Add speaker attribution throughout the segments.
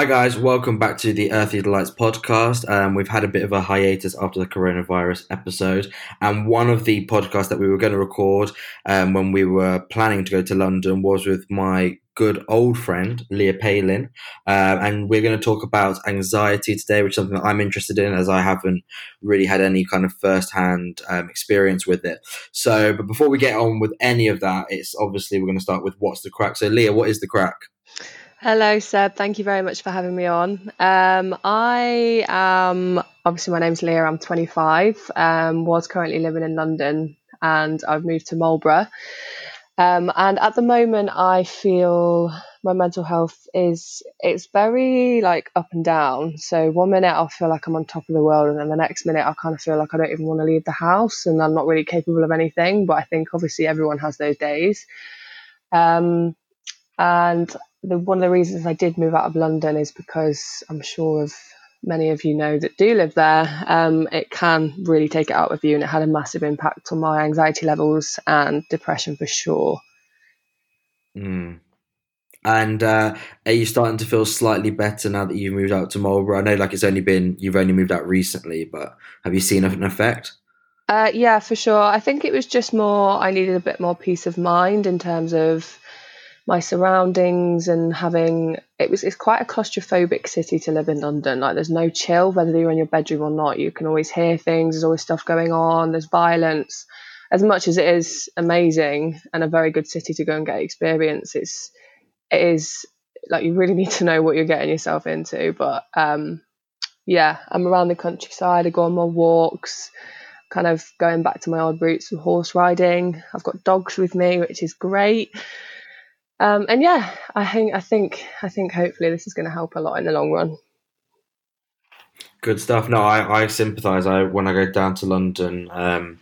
Speaker 1: Hi, guys. Welcome back to the Earthy Delights podcast. Um, we've had a bit of a hiatus after the coronavirus episode. And one of the podcasts that we were going to record um, when we were planning to go to London was with my good old friend, Leah Palin. Uh, and we're going to talk about anxiety today, which is something that I'm interested in as I haven't really had any kind of first hand um, experience with it. So, but before we get on with any of that, it's obviously we're going to start with what's the crack. So, Leah, what is the crack?
Speaker 2: Hello, Seb. Thank you very much for having me on. Um, I am obviously my name's Leah. I'm 25. Um, was currently living in London, and I've moved to Marlborough. Um, and at the moment, I feel my mental health is it's very like up and down. So one minute I'll feel like I'm on top of the world, and then the next minute I kind of feel like I don't even want to leave the house, and I'm not really capable of anything. But I think obviously everyone has those days. Um, and the, one of the reasons I did move out of London is because I'm sure of many of you know that do live there, um, it can really take it out of you, and it had a massive impact on my anxiety levels and depression for sure.
Speaker 1: Mm. And uh, are you starting to feel slightly better now that you've moved out to Marlborough? I know, like it's only been you've only moved out recently, but have you seen an effect?
Speaker 2: Uh, yeah, for sure. I think it was just more. I needed a bit more peace of mind in terms of my surroundings and having it was it's quite a claustrophobic city to live in London. Like there's no chill, whether you're in your bedroom or not. You can always hear things. There's always stuff going on. There's violence. As much as it is amazing and a very good city to go and get experience, it's it is like you really need to know what you're getting yourself into. But um, yeah, I'm around the countryside. I go on my walks, kind of going back to my old roots with horse riding. I've got dogs with me, which is great. Um, and yeah, I think I think I think hopefully this is going to help a lot in the long run.
Speaker 1: Good stuff. No, I, I sympathise. I when I go down to London um,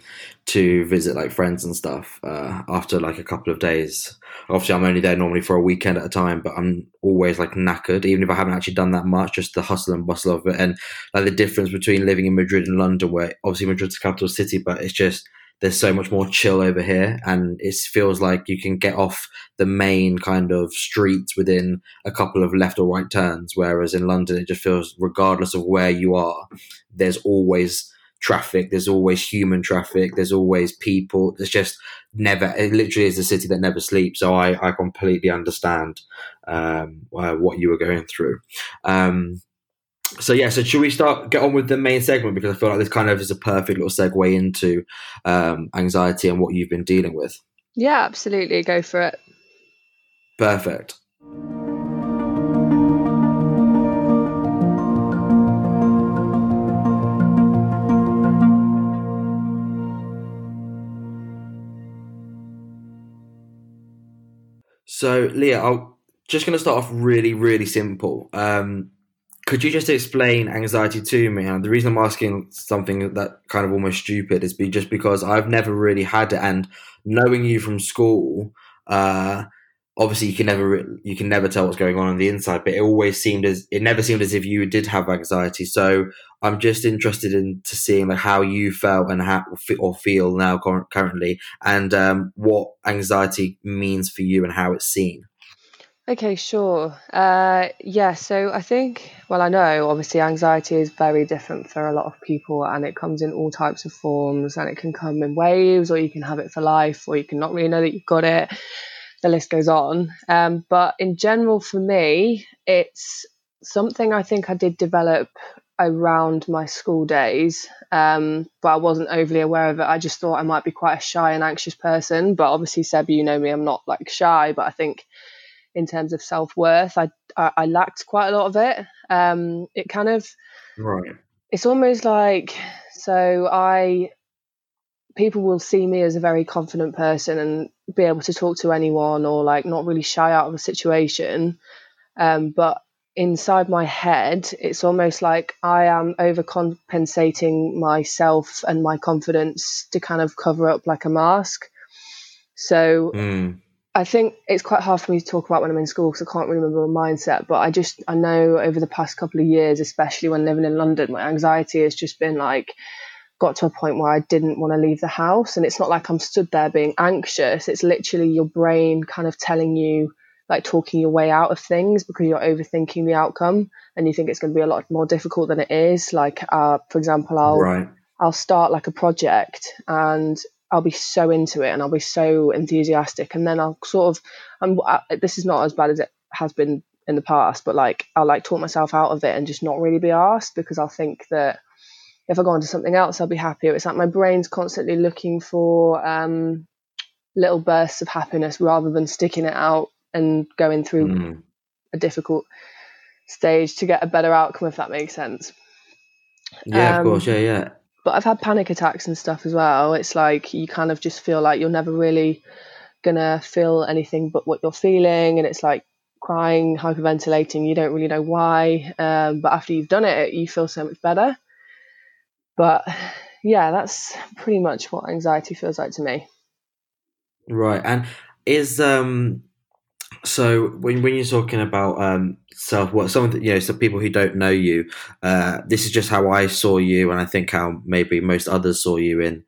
Speaker 1: to visit like friends and stuff uh, after like a couple of days. Obviously, I'm only there normally for a weekend at a time, but I'm always like knackered, even if I haven't actually done that much. Just the hustle and bustle of it, and like the difference between living in Madrid and London, where obviously Madrid's the capital city, but it's just there's so much more chill over here and it feels like you can get off the main kind of streets within a couple of left or right turns whereas in london it just feels regardless of where you are there's always traffic there's always human traffic there's always people it's just never it literally is a city that never sleeps so i, I completely understand um, uh, what you were going through. Um, so yeah, so should we start get on with the main segment because I feel like this kind of is a perfect little segue into um, anxiety and what you've been dealing with.
Speaker 2: Yeah, absolutely. Go for it.
Speaker 1: Perfect. So Leah, I'm just going to start off really, really simple. Um, could you just explain anxiety to me? And the reason I'm asking something that kind of almost stupid is be just because I've never really had it, and knowing you from school, uh, obviously you can never you can never tell what's going on on the inside, but it always seemed as it never seemed as if you did have anxiety. So I'm just interested in to seeing like how you felt and how or feel now currently, and um, what anxiety means for you and how it's seen.
Speaker 2: Okay, sure. Uh, yeah, so I think, well, I know obviously anxiety is very different for a lot of people and it comes in all types of forms and it can come in waves or you can have it for life or you can not really know that you've got it. The list goes on. Um, but in general, for me, it's something I think I did develop around my school days, um, but I wasn't overly aware of it. I just thought I might be quite a shy and anxious person. But obviously, Seb, you know me, I'm not like shy, but I think in terms of self worth. I, I, I lacked quite a lot of it. Um, it kind of
Speaker 1: right.
Speaker 2: It's almost like so I people will see me as a very confident person and be able to talk to anyone or like not really shy out of a situation. Um, but inside my head, it's almost like I am overcompensating myself and my confidence to kind of cover up like a mask. So
Speaker 1: mm.
Speaker 2: I think it's quite hard for me to talk about when I'm in school because I can't really remember my mindset. But I just I know over the past couple of years, especially when living in London, my anxiety has just been like got to a point where I didn't want to leave the house. And it's not like I'm stood there being anxious. It's literally your brain kind of telling you like talking your way out of things because you're overthinking the outcome and you think it's going to be a lot more difficult than it is. Like, uh, for example, I'll
Speaker 1: right.
Speaker 2: I'll start like a project and I'll be so into it and I'll be so enthusiastic, and then I'll sort of, I'm, I, this is not as bad as it has been in the past, but like I'll like talk myself out of it and just not really be asked because I'll think that if I go on to something else, I'll be happier. It's like my brain's constantly looking for um, little bursts of happiness rather than sticking it out and going through mm. a difficult stage to get a better outcome, if that makes sense.
Speaker 1: Yeah, um, of course. Yeah, yeah.
Speaker 2: But I've had panic attacks and stuff as well. It's like you kind of just feel like you're never really gonna feel anything but what you're feeling, and it's like crying, hyperventilating. You don't really know why, um, but after you've done it, you feel so much better. But yeah, that's pretty much what anxiety feels like to me.
Speaker 1: Right, and is um so when when you're talking about um self of the, you know, some people who don't know you, uh, this is just how I saw you, and I think how maybe most others saw you in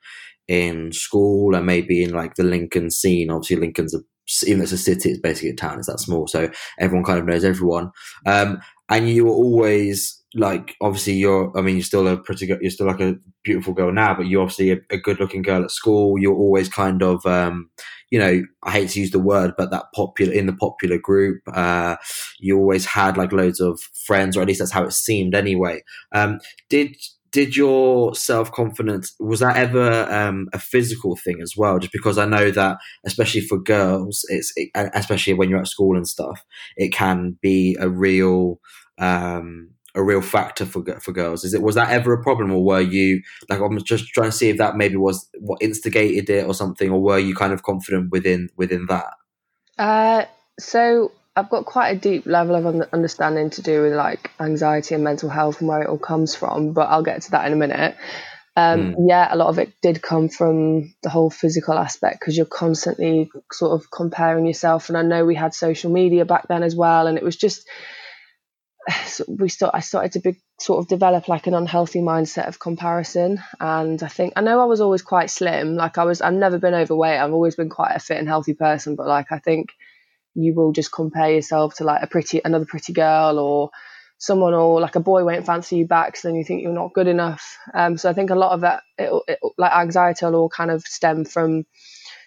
Speaker 1: in school and maybe in like the Lincoln scene. Obviously, Lincoln's a even though it's a city, it's basically a town. It's that small, so everyone kind of knows everyone. Um, and you were always like obviously you're i mean you're still a pretty good you're still like a beautiful girl now but you're obviously a, a good looking girl at school you're always kind of um you know i hate to use the word but that popular in the popular group uh you always had like loads of friends or at least that's how it seemed anyway um did did your self confidence was that ever um, a physical thing as well? Just because I know that, especially for girls, it's it, especially when you're at school and stuff, it can be a real um, a real factor for for girls? Is it was that ever a problem, or were you like I'm just trying to see if that maybe was what instigated it or something, or were you kind of confident within within that?
Speaker 2: Uh, so I've got quite a deep level of understanding to do with like anxiety and mental health and where it all comes from, but I'll get to that in a minute. Um, mm. Yeah, a lot of it did come from the whole physical aspect because you're constantly sort of comparing yourself. And I know we had social media back then as well, and it was just we start I started to be, sort of develop like an unhealthy mindset of comparison and I think I know I was always quite slim like I was I've never been overweight I've always been quite a fit and healthy person but like I think you will just compare yourself to like a pretty another pretty girl or someone or like a boy won't fancy you back so then you think you're not good enough. Um, so I think a lot of that it, it, like anxiety will all kind of stem from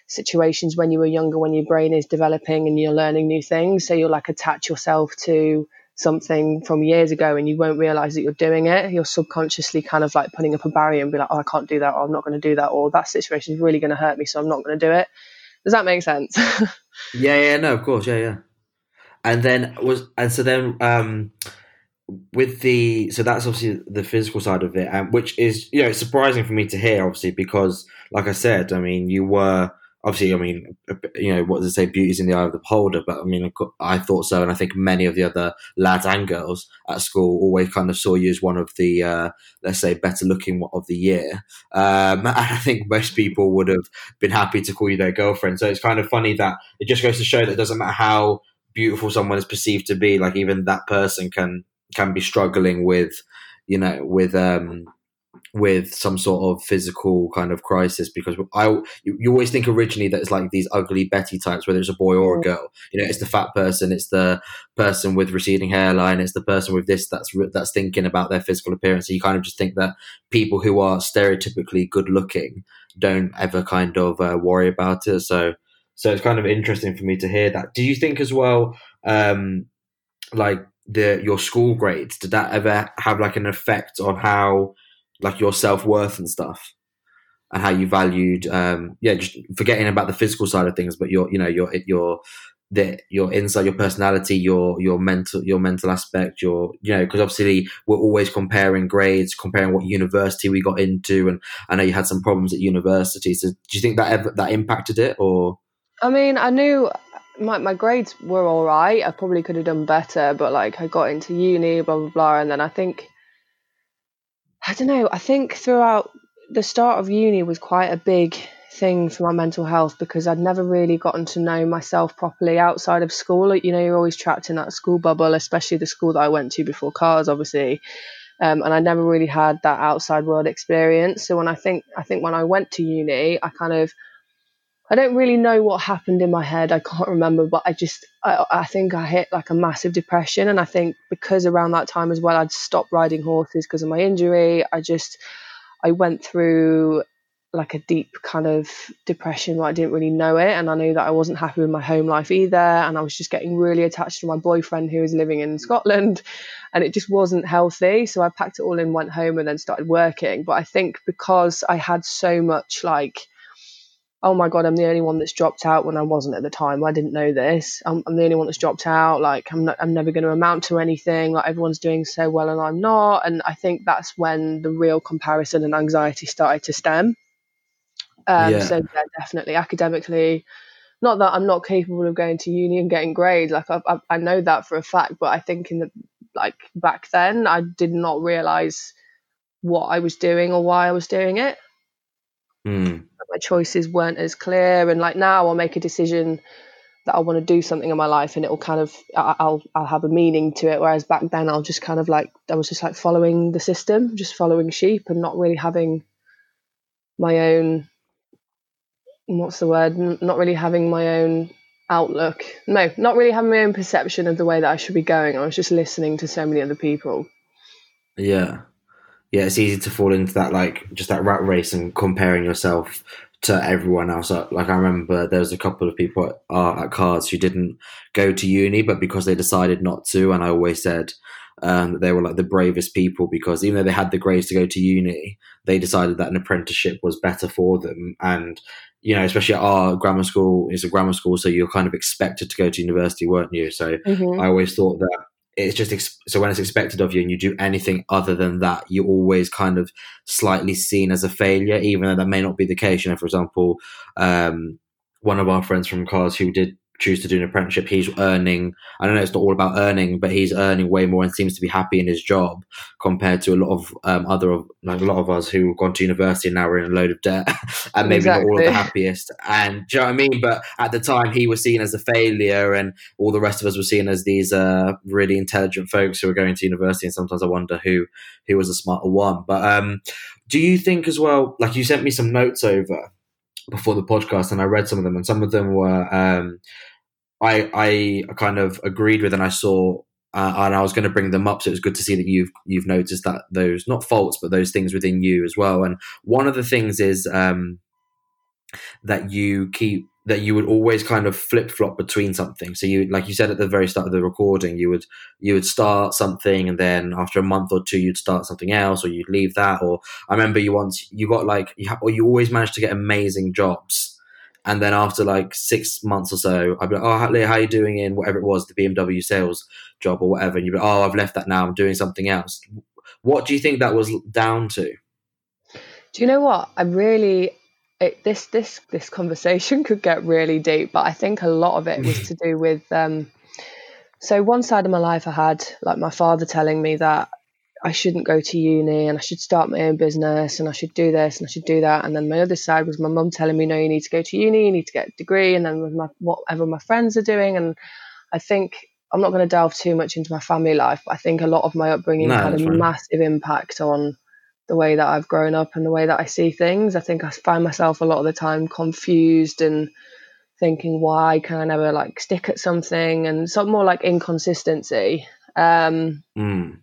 Speaker 2: situations when you were younger when your brain is developing and you're learning new things. So you'll like attach yourself to something from years ago and you won't realize that you're doing it. You're subconsciously kind of like putting up a barrier and be like oh i can't do that or i'm not going to do that or that situation is really going to hurt me so i'm not going to do it. Does that make sense
Speaker 1: yeah yeah no of course yeah yeah. And then was and so then um with the so that's obviously the physical side of it and which is you know surprising for me to hear obviously because like i said i mean you were obviously, I mean, you know, what does it say? Beauty's in the eye of the beholder. But I mean, I thought so, and I think many of the other lads and girls at school always kind of saw you as one of the, uh, let's say, better looking of the year. Um, and I think most people would have been happy to call you their girlfriend. So it's kind of funny that it just goes to show that it doesn't matter how beautiful someone is perceived to be, like even that person can can be struggling with, you know, with um with some sort of physical kind of crisis because I you, you, always think originally that it's like these ugly Betty types, whether it's a boy or a girl. You know, it's the fat person, it's the person with receding hairline, it's the person with this that's that's thinking about their physical appearance. So you kind of just think that people who are stereotypically good looking don't ever kind of uh, worry about it. So so it's kind of interesting for me to hear that. Do you think as well, um, like the your school grades, did that ever have like an effect on how like your self worth and stuff, and how you valued, um, yeah, just forgetting about the physical side of things, but your, you know, your your the your inside, your personality, your your mental, your mental aspect, your you know, because obviously we're always comparing grades, comparing what university we got into, and I know you had some problems at university. So do you think that ever that impacted it, or?
Speaker 2: I mean, I knew my, my grades were all right. I probably could have done better, but like I got into uni, blah blah blah, and then I think I don't know. I think throughout the start of uni was quite a big thing for my mental health because I'd never really gotten to know myself properly outside of school. You know, you're always trapped in that school bubble, especially the school that I went to before Carre's, obviously. Um, and I never really had that outside world experience. So when I think, I think when I went to uni, I kind of I don't really know what happened in my head. I can't remember, but I just I, I think I hit like a massive depression, and I think because around that time as well, I'd stopped riding horses because of my injury. I just I went through like a deep kind of depression where I didn't really know it, and I knew that I wasn't happy with my home life either, and I was just getting really attached to my boyfriend who was living in Scotland, and it just wasn't healthy. So I packed it all in, went home, and then started working. But I think because I had so much like oh my god, I'm the only one that's dropped out when I wasn't at the time. I didn't know this. I'm, I'm the only one that's dropped out. Like I'm not, I'm never going to amount to anything. Like everyone's doing so well and I'm not. And I think that's when the real comparison and anxiety started to stem. Um, yeah. So yeah, definitely academically, not that I'm not capable of going to uni and getting grades. Like I, I, I know that for a fact. But I think in the like back then, I did not realize what I was doing or why I was doing it.
Speaker 1: Mm.
Speaker 2: My choices weren't as clear and like now I'll make a decision that I want to do something in my life and it'll kind of I'll I'll have a meaning to it whereas back then I'll just kind of like I was just like following the system just following sheep and not really having my own what's the word not really having my own outlook. No not really having my own perception of the way that I should be going. I was just listening to so many other people.
Speaker 1: Yeah yeah, it's easy to fall into that like just that rat race and comparing yourself to everyone else. Like I remember there was a couple of people at, uh, at Cards who didn't go to uni, but because they decided not to, and I always said um, that they were like the bravest people because even though they had the grades to go to uni, they decided that an apprenticeship was better for them. And you know, especially at our grammar school, it's a grammar school, so you're kind of expected to go to university, weren't you? So mm-hmm. I always thought that it's just ex- so when it's expected of you and you do anything other than that, you're always kind of slightly seen as a failure, even though that may not be the case. You know, for example, um, one of our friends from Carre's who did choose to do an apprenticeship, he's earning. I don't know, it's not all about earning, but he's earning way more and seems to be happy in his job compared to a lot of um, other like a lot of us who have gone to university and now we're in a load of debt and maybe exactly. not all of the happiest. And do you know what I mean? But at the time, he was seen as a failure, and all the rest of us were seen as these uh, really intelligent folks who were going to university. And sometimes I wonder who who was the smarter one. But um, do you think as well? Like you sent me some notes over before the podcast, and I read some of them, and some of them were um, I I kind of agreed with, and I saw. Uh, and I was going to bring them up, so it was good to see that you've you've noticed that those not faults, but those things within you as well. And one of the things is um, that you keep that you would always kind of flip flop between something. So you, like you said at the very start of the recording, you would you would start something, and then after a month or two, you'd start something else, or you'd leave that. Or I remember you once you got like, you ha- or you always managed to get amazing jobs and then after like six months or so, I'd be like, "Oh, how are you doing in whatever it was, the BMW sales job or whatever?" And you'd be, like, "Oh, I've left that now. I'm doing something else." What do you think that was down to?
Speaker 2: Do you know what? I'm really it, this this this conversation could get really deep, but I think a lot of it was to do with. Um, so one side of my life, I had like my father telling me that I shouldn't go to uni and I should start my own business and I should do this and I should do that. And then my other side was my mum telling me, no, you need to go to uni, you need to get a degree, and then with my, whatever my friends are doing. And I think I'm not going to delve too much into my family life, but I think a lot of my upbringing no, had a right. massive impact on the way that I've grown up and the way that I see things. I think I find myself a lot of the time confused and thinking why can I never like stick at something and something more like inconsistency. Um,
Speaker 1: mm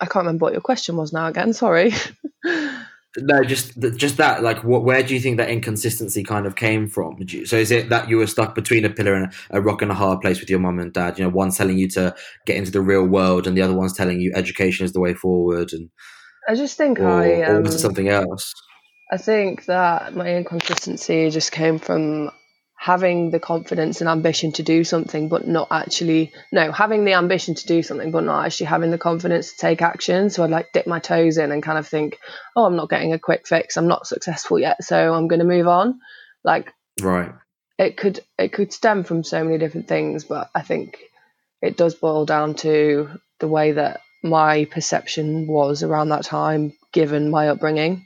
Speaker 2: I can't remember what your question was now again. Sorry.
Speaker 1: no, just just that. Like, what? Where do you think that inconsistency kind of came from? You, so, is it that you were stuck between a pillar and a, a rock and a hard place with your mum and dad? You know, one's telling you to get into the real world, and the other one's telling you education is the way forward. And
Speaker 2: I just think or, I
Speaker 1: um, or um, something else?
Speaker 2: I think that my inconsistency just came from having the confidence and ambition to do something but not actually no having the ambition to do something but not actually having the confidence to take action. So i'd like dip my toes in and kind of think oh i'm not getting a quick fix. I'm not successful yet so i'm going to move on. Like
Speaker 1: right.
Speaker 2: it could it could stem from so many different things but i think it does boil down to the way that my perception was around that time given my upbringing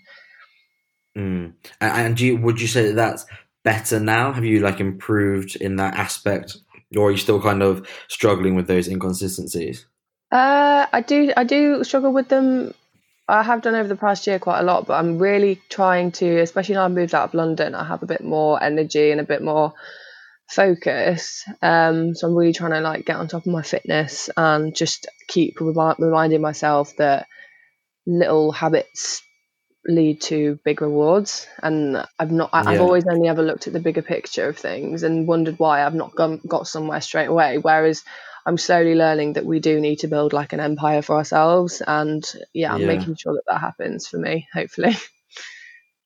Speaker 1: mm. and do you, would you say that that's better now? Have you like improved in that aspect, or are you still kind of struggling with those inconsistencies?
Speaker 2: Uh, I do. I do struggle with them. I have done over the past year quite a lot, but I'm really trying to, especially now I've moved out of London, I have a bit more energy and a bit more focus. Um, so I'm really trying to like get on top of my fitness and just keep remi- reminding myself that little habits lead to big rewards and i've not I, have always only ever looked at the bigger picture of things and wondered why i've not gone, got somewhere straight away whereas i'm slowly learning that we do need to build like an empire for ourselves and yeah i'm yeah. making sure that that happens for me hopefully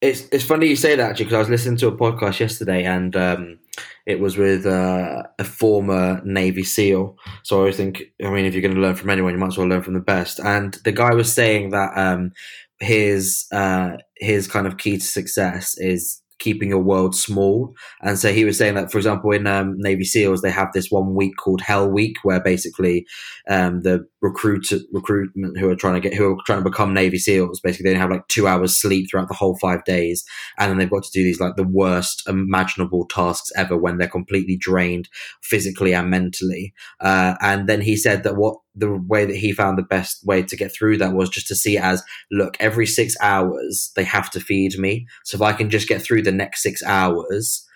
Speaker 1: it's it's funny you say that actually because I was listening to a podcast yesterday and um, it was with uh, a former Navy SEAL. So I think, I mean, if you're going to learn from anyone, you might as well learn from the best. And the guy was saying that um, his uh, his kind of key to success is keeping your world small. And so he was saying that, for example, in um, Navy SEALs, they have this one week called Hell Week, where basically um, the recruit recruitment who are trying to get who are trying to become Navy SEALs, basically they have like two hours sleep throughout the whole five days, and then they've got to do these like the worst imaginable tasks ever when they're completely drained physically and mentally. Uh, and then he said that what the way that he found the best way to get through that was just to see it as look every six hours they have to feed me. So if i can just get through the next six hours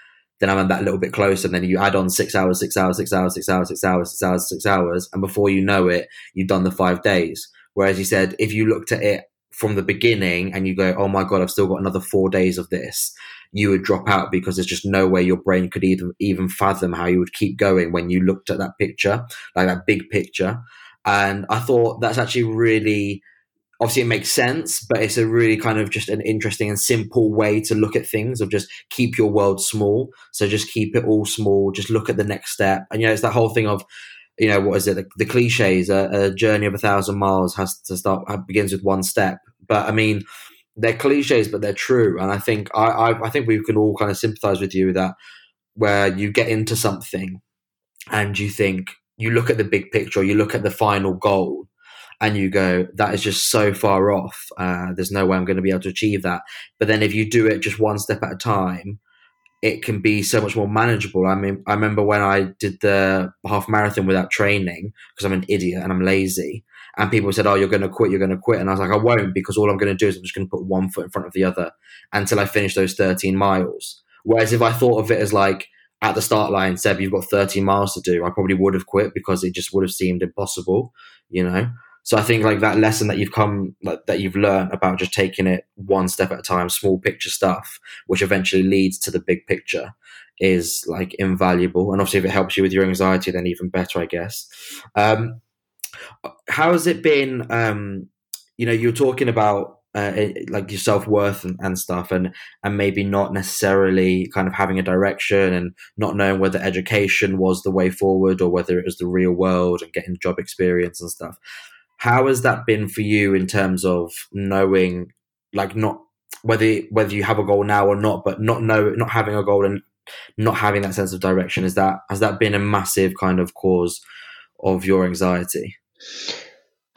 Speaker 1: then i'm that little bit closer. And then you add on six hours six hours six hours six hours six hours six hours six hours and before you know it you've done the five days. Whereas he said if you looked at it from the beginning and you go oh my god i've still got another four days of this you would drop out because there's just no way your brain could even even fathom how you would keep going when you looked at that picture like that big picture and I thought that's actually really, obviously, it makes sense, but it's a really kind of just an interesting and simple way to look at things of just keep your world small. So just keep it all small, just look at the next step. And, you know, it's that whole thing of, you know, what is it? The, the cliches, a, a, journey of a thousand miles has to start, begins with one step. But I mean, they're cliches, but they're true. And I think, I, I, I think we can all kind of sympathize with you that where you get into something and you think, you look at the big picture, you look at the final goal, and you go, that is just so far off. Uh, there's no way I'm going to be able to achieve that. But then if you do it just one step at a time, it can be so much more manageable. I mean, I remember when I did the half marathon without training because I'm an idiot and I'm lazy. And people said, "Oh, you're going to quit. You're going to quit." And I was like, "I won't because all I'm going to do is I'm just going to put one foot in front of the other until I finish those 13 miles." Whereas if I thought of it as like at the start line said you've got 30 miles to do, I probably would have quit because it just would have seemed impossible, you know. So I think like that lesson that you've come like, that you've learned about just taking it one step at a time, small picture stuff, which eventually leads to the big picture, is like invaluable. And obviously, if it helps you with your anxiety, then even better, I guess. Um, how has it been? Um, you know, you're talking about uh, like your self worth and, and, stuff, and and maybe not necessarily kind of having a direction and not knowing whether education was the way forward or whether it was the real world and getting job experience and stuff. How has that been for you in terms of knowing, like, not whether whether you have a goal now or not, but not know not having a goal and not having that sense of direction? Is that has that been a massive kind of cause of your anxiety?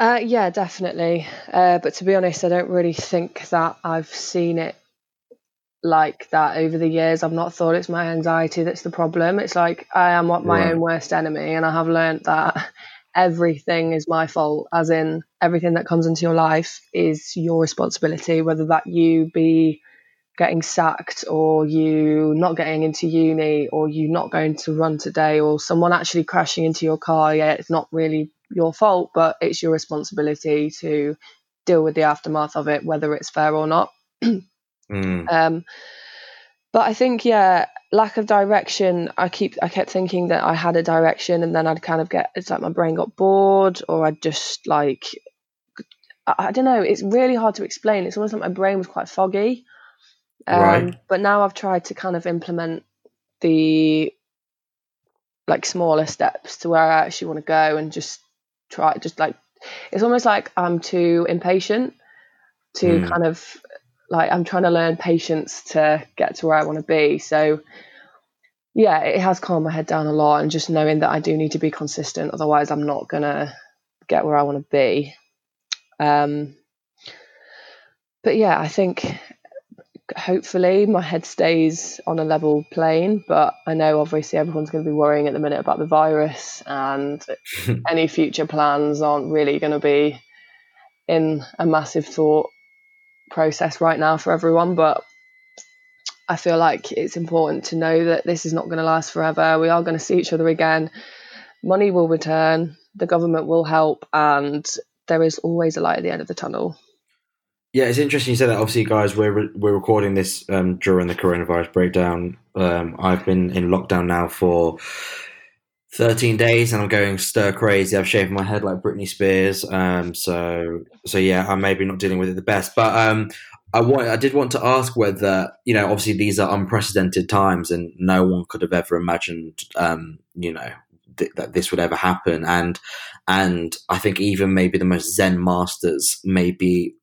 Speaker 2: Uh, yeah, definitely. Uh, but to be honest, I don't really think that I've seen it like that over the years. I've not thought it's my anxiety that's the problem. It's like I am my right. own worst enemy, and I have learned that everything is my fault, as in everything that comes into your life is your responsibility, whether that you be getting sacked or you not getting into uni or you not going to run today or someone actually crashing into your car yeah it's not really your fault, but it's your responsibility to deal with the aftermath of it, whether it's fair or not. mm. um, but I think, yeah, lack of direction. I keep, I kept thinking that I had a direction, and then I'd kind of get, it's like my brain got bored, or I'd just like, I, I don't know. It's really hard to explain. It's almost like my brain was quite foggy. Um, right. But now I've tried to kind of implement the like smaller steps to where I actually want to go and just try just like it's almost like I'm too impatient to mm. kind of like I'm trying to learn patience to get to where I want to be. So yeah, it has calmed my head down a lot and just knowing that I do need to be consistent, otherwise I'm not gonna get where I want to be. Um, but yeah, I think hopefully my head stays on a level plane. But I know obviously everyone's going to be worrying at the minute about the virus, and any future plans aren't really going to be in a massive thought process right now for everyone, but I feel like it's important to know that this is not going to last forever. We are going to see each other again. Money will return, the government will help, and there is always a light at the end of the tunnel.
Speaker 1: Yeah, it's interesting you said that. Obviously, guys, we're re- we're recording this um, during the coronavirus breakdown. Um, I've been in lockdown now for 13 days and I'm going stir crazy. I've shaved my head like Britney Spears. Um, so, so yeah, I'm maybe not dealing with it the best, but, um, I want, I did want to ask whether, you know, obviously these are unprecedented times and no one could have ever imagined, um, you know, th- that this would ever happen. And, and I think even maybe the most Zen masters may be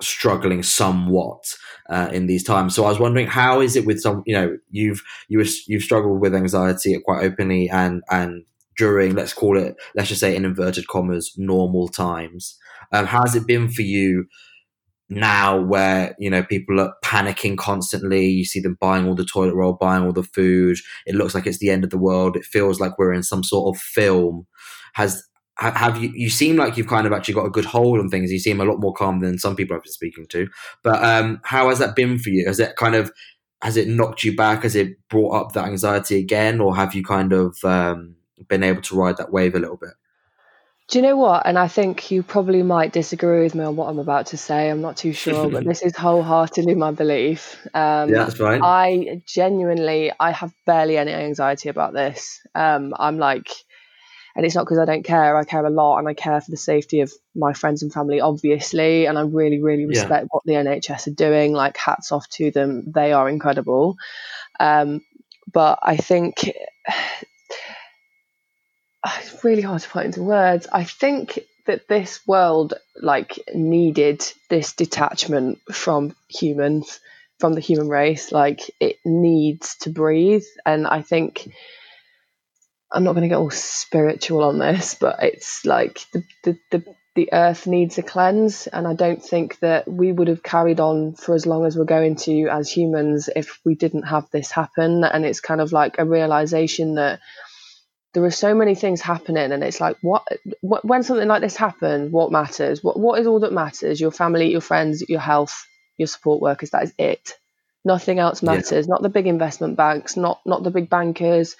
Speaker 1: struggling somewhat uh, in these times. So I was wondering, how is it with some? You know, you've you you've struggled with anxiety quite openly, and and during let's call it let's just say in inverted commas normal times. Um, how has it been for you? now where you know people are panicking constantly you see them buying all the toilet roll buying all the food it looks like it's the end of the world it feels like we're in some sort of film has have you you seem like you've kind of actually got a good hold on things you seem a lot more calm than some people i've been speaking to but um how has that been for you has it kind of has it knocked you back has it brought up that anxiety again or have you kind of um been able to ride that wave a little bit
Speaker 2: do you know what? And I think you probably might disagree with me on what I'm about to say. I'm not too sure, but this is wholeheartedly my belief.
Speaker 1: Um, yeah, that's fine.
Speaker 2: I genuinely, I have barely any anxiety about this. Um, I'm like, and it's not because I don't care. I care a lot, and I care for the safety of my friends and family, obviously. And I really, really respect yeah. what the NHS are doing. Like, hats off to them; they are incredible. Um, but I think it's really hard to put into words. I think that this world like needed this detachment from humans, from the human race. Like, it needs to breathe, and I think I'm not going to get all spiritual on this, but it's like the, the, the, the earth needs a cleanse. And I don't think that we would have carried on for as long as we're going to as humans if we didn't have this happen. And it's kind of like a realization that there are so many things happening and it's like what, what when something like this happens what matters what what is all that matters your family your friends your health your support workers that is it nothing else matters yeah. not the big investment banks not not the big bankers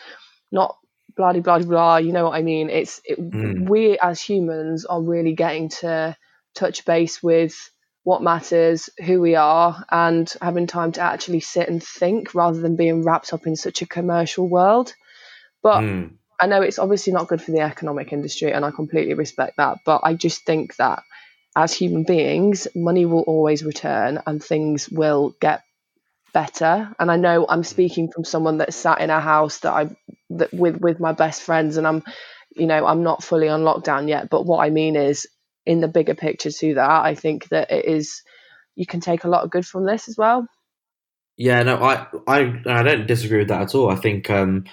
Speaker 2: not blah blah blah you know what i mean it's it, mm. we as humans are really getting to touch base with what matters who we are and having time to actually sit and think rather than being wrapped up in such a commercial world but mm. i know it's obviously not good for the economic industry and i completely respect that but i just think that as human beings money will always return and things will get better. And I know I'm speaking from someone that sat in a house that I that with with my best friends, and I'm, you know, I'm not fully on lockdown yet. But what I mean is, in the bigger picture to that, I think that it is you can take a lot of good from this as well.
Speaker 1: Yeah, no, I I I don't disagree with that at all. I think um,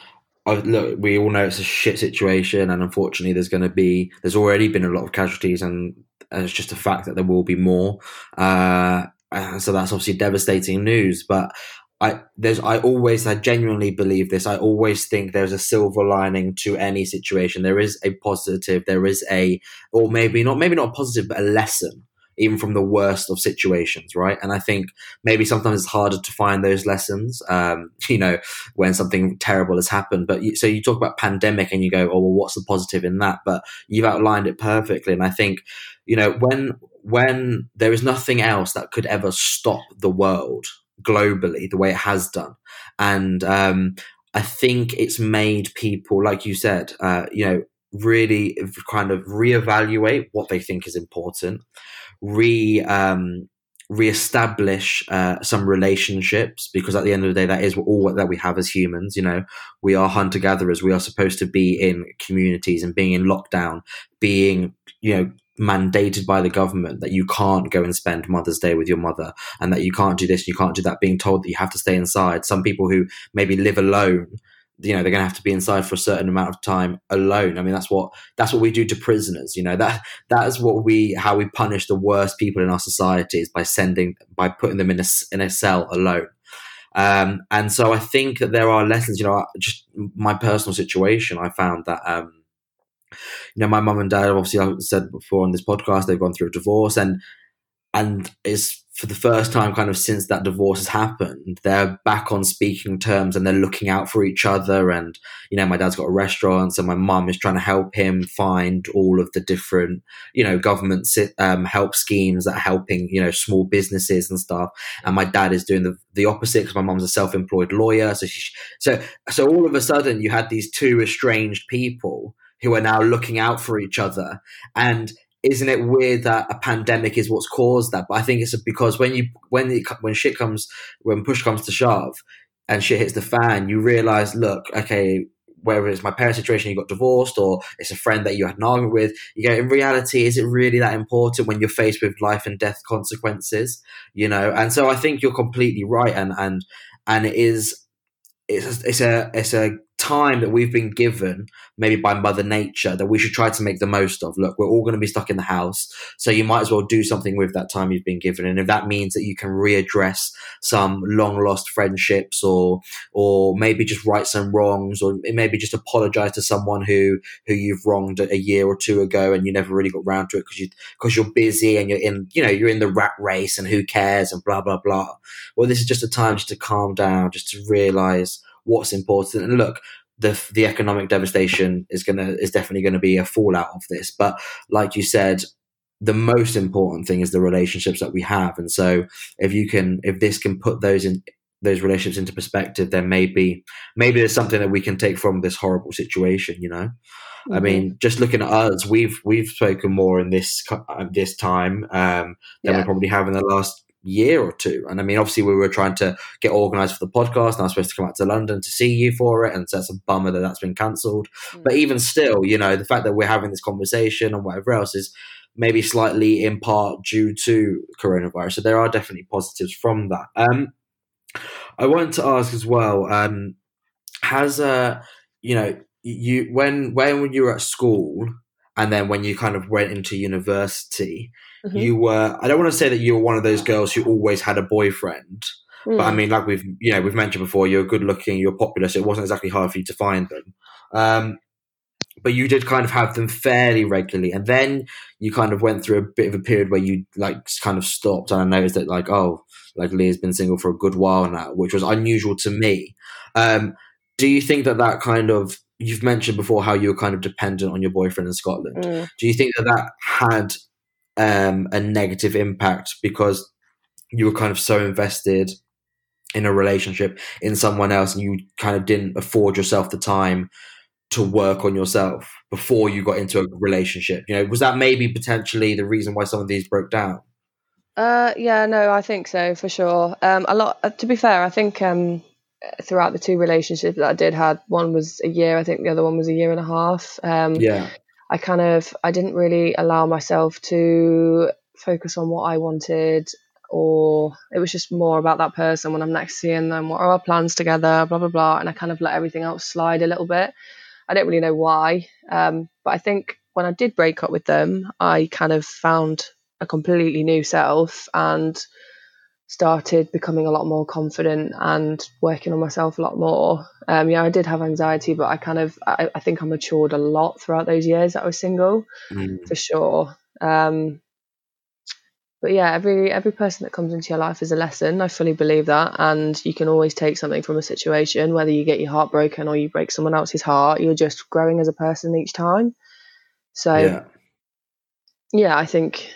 Speaker 1: I, look, we all know it's a shit situation, and unfortunately, there's going to be there's already been a lot of casualties, and, and it's just a fact that there will be more. Uh, and so that's obviously devastating news. But I there's I always I genuinely believe this. I always think there's a silver lining to any situation. There is a positive. There is a or maybe not maybe not a positive, but a lesson even from the worst of situations, right? And I think maybe sometimes it's harder to find those lessons, um, you know, when something terrible has happened. But you, so you talk about pandemic and you go, oh, well, what's the positive in that? But you've outlined it perfectly. And I think, you know, when when there is nothing else that could ever stop the world globally the way it has done, and um, I think it's made people, like you said, uh, you know, really kind of reevaluate what they think is important, re um, reestablish uh, some relationships because at the end of the day that is all that we have as humans you know. We are hunter gatherers we are supposed to be in communities and being in lockdown being you know mandated by the government that you can't go and spend Mother's Day with your mother and that you can't do this, you can't do that, being told that you have to stay inside. Some people who maybe live alone, you know, they're going to have to be inside for a certain amount of time alone. I mean, that's what that's what we do to prisoners. You know that that is what we how we punish the worst people in our society is by sending by putting them in a in a cell alone. Um, and so I think that there are lessons. You know, just my personal situation, I found that. Um, you know, my mum and dad, obviously, I said before on this podcast, they've gone through a divorce, and and it's for the first time, kind of since that divorce has happened, they're back on speaking terms and they're looking out for each other. And you know, my dad's got a restaurant, so my mum is trying to help him find all of the different, you know, government um, help schemes that are helping, you know, small businesses and stuff. And my dad is doing the the opposite because my mum's a self employed lawyer. So she, so so all of a sudden, you had these two estranged people who are now looking out for each other. And isn't it weird that a pandemic is what's caused that? But I think it's because when you when it, when shit comes when push comes to shove and shit hits the fan, you realize, look, okay, whether it's my parents' situation, you got divorced, or it's a friend that you had an argument with, you go, in reality, is it really that important when you're faced with life and death consequences? You know, and so I think you're completely right, and and and it is it's a, it's a it's a time that we've been given, maybe by Mother Nature, that we should try to make the most of. Look, we're all going to be stuck in the house, so you might as well do something with that time you've been given. And if that means that you can readdress some long lost friendships, or or maybe just right some wrongs, or maybe just apologize to someone who who you've wronged a year or two ago, and you never really got round to it because you because you're busy and you're in you know you're in the rat race, and who cares, and blah blah blah. Well, this is just a time just to calm down, just to realize what's important. And look, the the economic devastation is gonna is definitely going to be a fallout of this. But like you said, the most important thing is the relationships that we have. And so if you can, if this can put those in those relationships into perspective, then maybe maybe there's something that we can take from this horrible situation. You know. Mm-hmm. I mean, just looking at us, we've we've spoken more in this uh, this time um, than yeah. we probably have in the last year or two. And I mean, obviously, we were trying to get organised for the podcast, and I was supposed to come out to London to see you for it, and so it's a bummer that that's been cancelled. Mm. But even still, you know, the fact that we're having this conversation and whatever else is maybe slightly in part due to coronavirus. So there are definitely positives from that. Um, I wanted to ask as well, um, has uh, you know, you when when you were at school and then when you kind of went into university mm-hmm. you were i don't want to say that you were one of those girls who always had a boyfriend mm. but i mm. mean like we've you know we've mentioned before you're good looking you're popular so it wasn't exactly hard for you to find them um, but you did kind of have them fairly regularly and then you kind of went through a bit of a period where you like kind of stopped and i noticed that like oh like leah's been single for a good while now which was unusual to me um, do you think that that kind of you've mentioned before how you were kind of dependent on your boyfriend in Scotland. Mm. Do you think that that had um, a negative impact because you were kind of so invested in a relationship in someone else and you kind of didn't afford yourself the time to work on yourself before you got into a relationship? You know, was that maybe potentially the reason why some of these broke down?
Speaker 2: Uh, yeah, no, I think so for sure. Um, a lot. Uh, to be fair, I think um, throughout the two relationships that I did had. One was a year, I think the other one was a year and a half. Um,
Speaker 1: yeah.
Speaker 2: I kind of I didn't really allow myself to focus on what I wanted, or it was just more about that person when I'm next seeing them. What are our plans together? Blah blah blah, and I kind of let everything else slide a little bit. I don't really know why, um, but I think when I did break up with them, I kind of found a completely new self and started becoming a lot more confident and working on myself a lot more. Um, yeah, I did have anxiety, but I kind of I, I, think I matured a lot throughout those years that I was single, mm. for sure. Um, but yeah, every every person that comes into your life is a lesson. I fully believe that, and you can always take something from a situation, whether you get your heart broken or you break someone else's heart. You're just growing as a person each time. So, yeah, yeah I think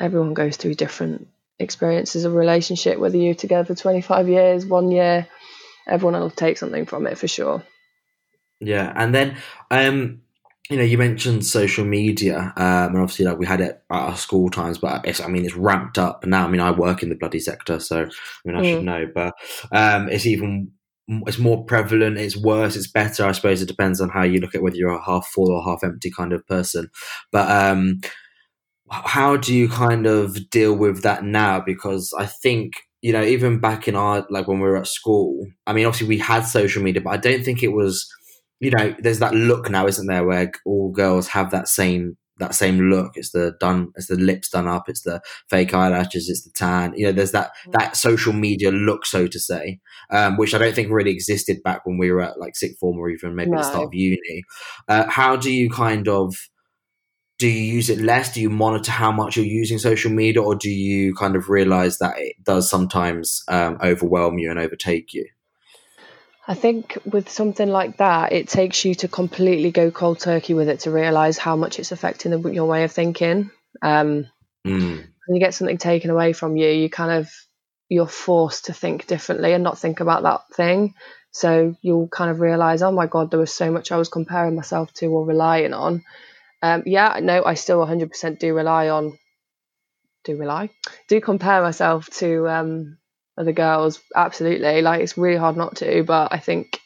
Speaker 2: everyone goes through different experiences of relationship, whether you're together for 25 years, one year, everyone will take something from it for sure.
Speaker 1: Yeah. And then, um, you know, you mentioned social media, um, and obviously, like we had it at our school times, but it's, I mean, it's ramped up now. I mean, I work in the bloody sector, so I mean, I mm. should know, but um, it's even it's more prevalent, it's worse, it's better. I suppose it depends on how you look at whether you're a half full or half empty kind of person. But um, how do you kind of deal with that now? Because I think you know, even back in our like when we were at school, I mean, obviously we had social media, but I don't think it was. You know, there's that look now, isn't there, where all girls have that same that same look. It's the done, it's the lips done up, it's the fake eyelashes, it's the tan. You know, there's that
Speaker 2: Mm.
Speaker 1: that social media look, so to say, um, which I don't think really existed back when we were at like sixth form or even maybe the start of uni. Uh, how do you kind of do you use it less? Do you monitor how much you're using social media, or do you kind of realize that it does sometimes um, overwhelm you and overtake you?
Speaker 2: I think with something like that, it takes you to completely go cold turkey with it to realize how much it's affecting the, your way of thinking. Um,
Speaker 1: Mm.
Speaker 2: when you get something taken away from you, you kind of you're forced to think differently and not think about that thing. So you'll kind of realize, oh my god, there was so much I was comparing myself to or relying on. Um, yeah, no, I still 100% do rely on, do rely, do compare myself to um, other girls. Absolutely, like it's really hard not to. But I think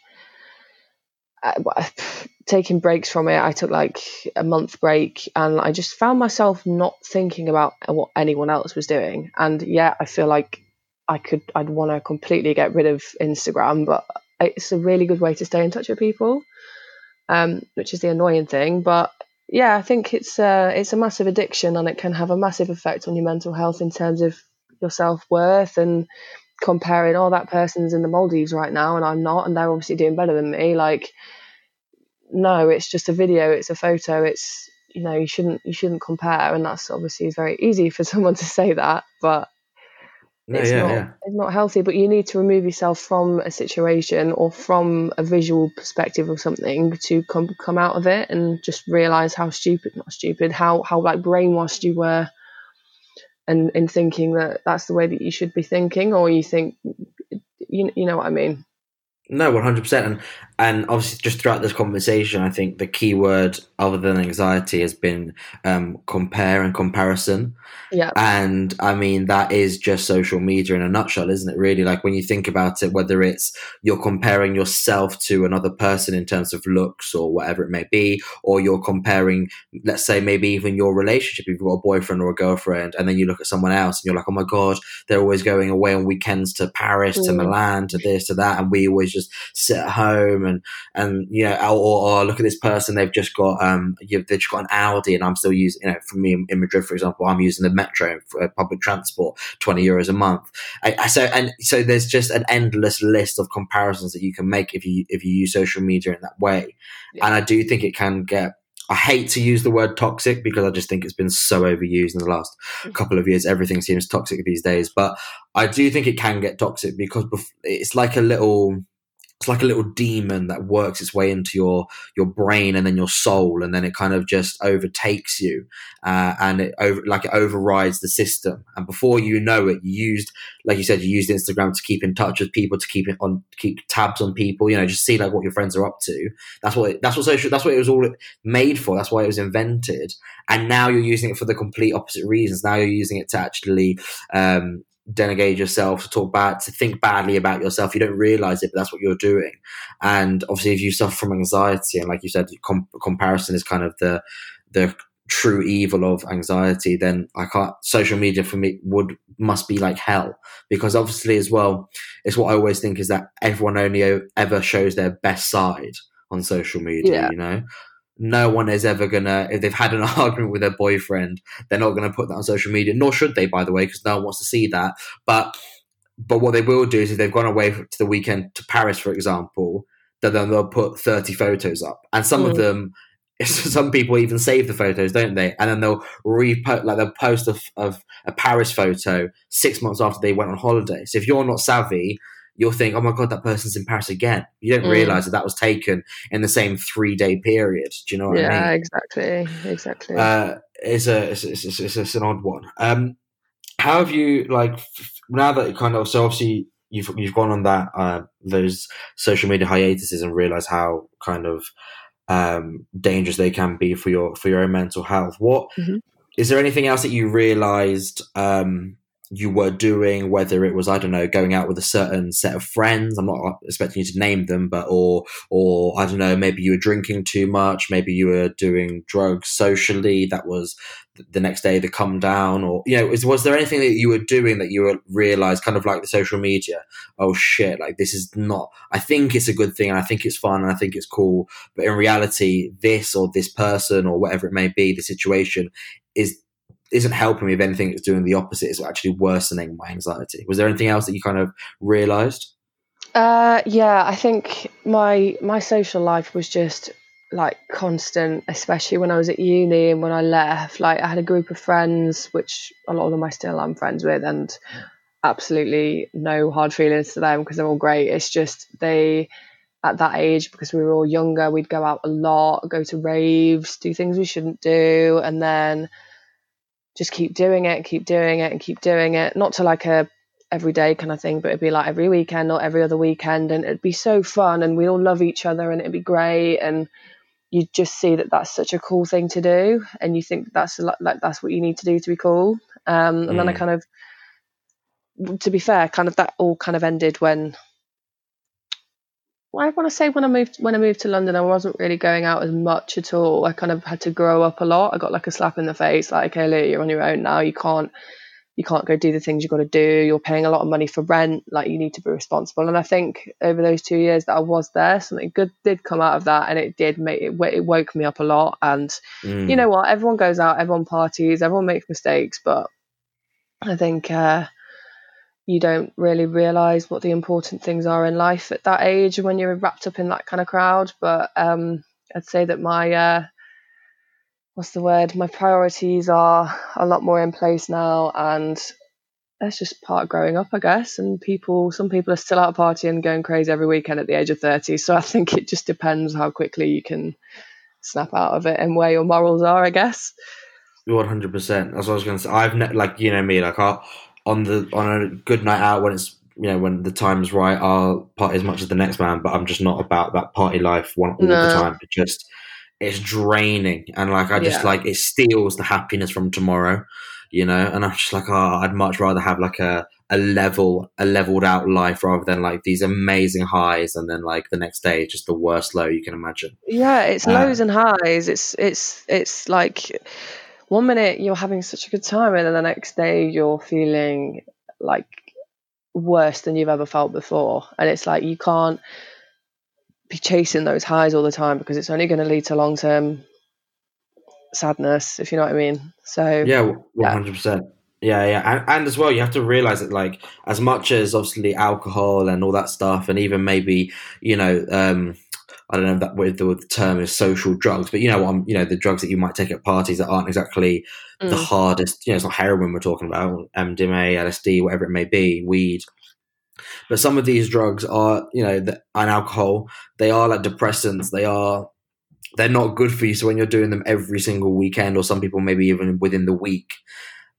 Speaker 2: uh, taking breaks from it, I took like a month break, and I just found myself not thinking about what anyone else was doing. And yeah, I feel like I could, I'd want to completely get rid of Instagram, but it's a really good way to stay in touch with people, um, which is the annoying thing. But yeah, I think it's a, it's a massive addiction, and it can have a massive effect on your mental health in terms of your self worth and comparing, oh, that person's in the Maldives right now, and I'm not, and they're obviously doing better than me. Like, no, it's just a video, it's a photo, it's you know, you shouldn't you shouldn't compare, and that's obviously very easy for someone to say that, but
Speaker 1: No,
Speaker 2: it's
Speaker 1: yeah,
Speaker 2: not
Speaker 1: yeah.
Speaker 2: it's not healthy. But you need to remove yourself from a situation or from a visual perspective of something to come come out of it and just realize how stupid, not stupid, how how like brainwashed you were, and in thinking that that's the way that you should be thinking, or you think you you know what I mean.
Speaker 1: No, one hundred percent, and and obviously just throughout this conversation, I think the key word other than anxiety has been um, compare and comparison.
Speaker 2: Yeah.
Speaker 1: And I mean that is just social media in a nutshell, isn't it? Really, like when you think about it, whether it's you're comparing yourself to another person in terms of looks or whatever it may be, or you're comparing, let's say maybe even your relationship, if you've got a boyfriend or a girlfriend, and then you look at someone else and you're like, oh my god, they're always going away on weekends to Paris, to
Speaker 2: Mm.
Speaker 1: Milan, to this, to that, and we always just sit at home and and you know, or, or, or look at this person, they've just got um, you've, they've just got an Audi, and I'm still using, you know, for me in Madrid, for example, I'm using the metro for uh, public transport, twenty euros a month. I, I, so and so there's just an endless list of comparisons that you can make if you if you use social media in that way,
Speaker 2: Yeah.
Speaker 1: and I do think it can get. I hate to use the word toxic because I just think it's been so overused in the last couple of years. Everything seems toxic these days, but I do think it can get toxic because it's like a little it's like a little demon that works its way into your your brain and then your soul and then it kind of just overtakes you uh, and it over like it overrides the system. And before you know it you used like you said you used instagram to keep in touch with people to keep it on keep tabs on people you know just see like what your friends are up to. That's what it, that's what social that's what it was all made for. That's why it was invented. And now you're using it for the complete opposite reasons. Now you're using it to actually um denegate yourself, to talk bad, to think badly about yourself. You don't realize it, but that's what you're doing. And obviously, if you suffer from anxiety, and like you said, com- comparison is kind of the the true evil of anxiety, then I can't. Social media for me would must be like hell because obviously, as well, it's what I always think is that everyone only ever shows their best side on social media.
Speaker 2: Yeah.
Speaker 1: You know. No one is ever gonna, if they've had an argument with their boyfriend, they're not to put that on social media, nor should they, by the way, because no one wants to see that. But but what they will do is if they've gone away to the weekend to Paris, for example, then they'll put thirty photos up, and some of
Speaker 2: Mm.
Speaker 1: them. Some people even save the photos, don't they? And then they'll repost, like they'll post of, of a Paris photo six months after they went on holiday. So if you're not savvy, you'll think, "Oh my god, that person's in Paris again." You don't
Speaker 2: Mm.
Speaker 1: realize that that was taken in the same three day period. Do you know what I mean?
Speaker 2: yeah, exactly, exactly.
Speaker 1: uh, it's a it's, it's, it's, it's, an odd one. Um, how have you like now that it kind of so obviously you've you've gone on that uh, those social media hiatuses and realize how kind of um, dangerous they can be for your for your own mental health. What is
Speaker 2: Mhm.
Speaker 1: there anything else that you realized um, you were doing, whether it was I don't know going out with a certain set of friends. I'm not expecting you to name them, but or or I don't know maybe you were drinking too much, maybe you were doing drugs socially. That was the next day the come down, or you know, was, was there anything that you were doing that you realized, kind of like the social media? Oh shit, like this is not. I think it's a good thing, and I think it's fun, and I think it's cool, but in reality, this or this person or whatever it may be, the situation is isn't helping me. If anything, it's doing the opposite. It's actually worsening my anxiety. Was there anything else that you kind of realised?
Speaker 2: Uh, yeah, I think my my social life was just like constant, especially when I was at uni and when I left. Like I had a group of friends, which a lot of them I still am friends with, and absolutely no hard feelings to them because they're all great. It's just they at that age because we were all younger, we'd go out a lot, go to raves, do things we shouldn't do, and then just keep doing it, keep doing it, and keep doing it. Not to like a everyday kind of thing, but it'd be like every weekend or every other weekend, and it'd be so fun, and we all love each other, and it'd be great, and you just see that that's such a cool thing to do, and you think that's like that's what you need to do to be cool. Um, and mm. then I mm. kind of, to be fair, kind of that all kind of ended when I want to say when I moved when I moved to London, I wasn't really going out as much at all. I kind of had to grow up a lot. I got like a slap in the face, like, "Okay, Leah, you're on your own now. You can't you can't go do the things you've got to do. You're paying a lot of money for rent. Like, you need to be responsible." And I think over those two years that I was there, something good did come out of that, and it did make it, it woke me up a lot. And mm. you know what? Everyone goes out, everyone parties, everyone makes mistakes, but I think. Uh, you don't really realize what the important things are in life at that age when you're wrapped up in that kind of crowd. But um, I'd say that my uh, what's the word? My priorities are a lot more in place now, and that's just part of growing up, I guess. And people, some people are still out partying, going crazy every weekend at the age of thirty. So I think it just depends how quickly you can snap out of it and where your morals are, I guess.
Speaker 1: One hundred percent. That's what I was going to say. I've ne- like you know me, like I on the on a good night out when it's you know when the time's right, I'll party as much as the next man. But I'm just not about that party life one all no. the time. It just it's draining, and like I just yeah. like it steals the happiness from tomorrow, you know. And I'm just like, oh, I'd much rather have like a a level a leveled out life rather than like these amazing highs and then like the next day just the worst low you can imagine
Speaker 2: yeah it's uh, lows and highs it's it's it's like one minute you're having such a good time and then the next day you're feeling like worse than you've ever felt before. And it's like you can't be chasing those highs all the time because it's only going to lead to long term sadness if you know what i mean. So
Speaker 1: yeah 100% yeah yeah, yeah. And, and as well you have to realize that like as much as obviously alcohol and all that stuff and even maybe you know um I don't know that what the, term is social drugs, but you know, I'm, you know, the drugs that you might take at parties that aren't exactly mm. the hardest. You know, it's not heroin we're talking about, MDMA, LSD, whatever it may be, weed. But some of these drugs are, you know, the, and alcohol, they are like depressants. They are, they're not good for you. So when you're doing them every single weekend, or some people maybe even within the week,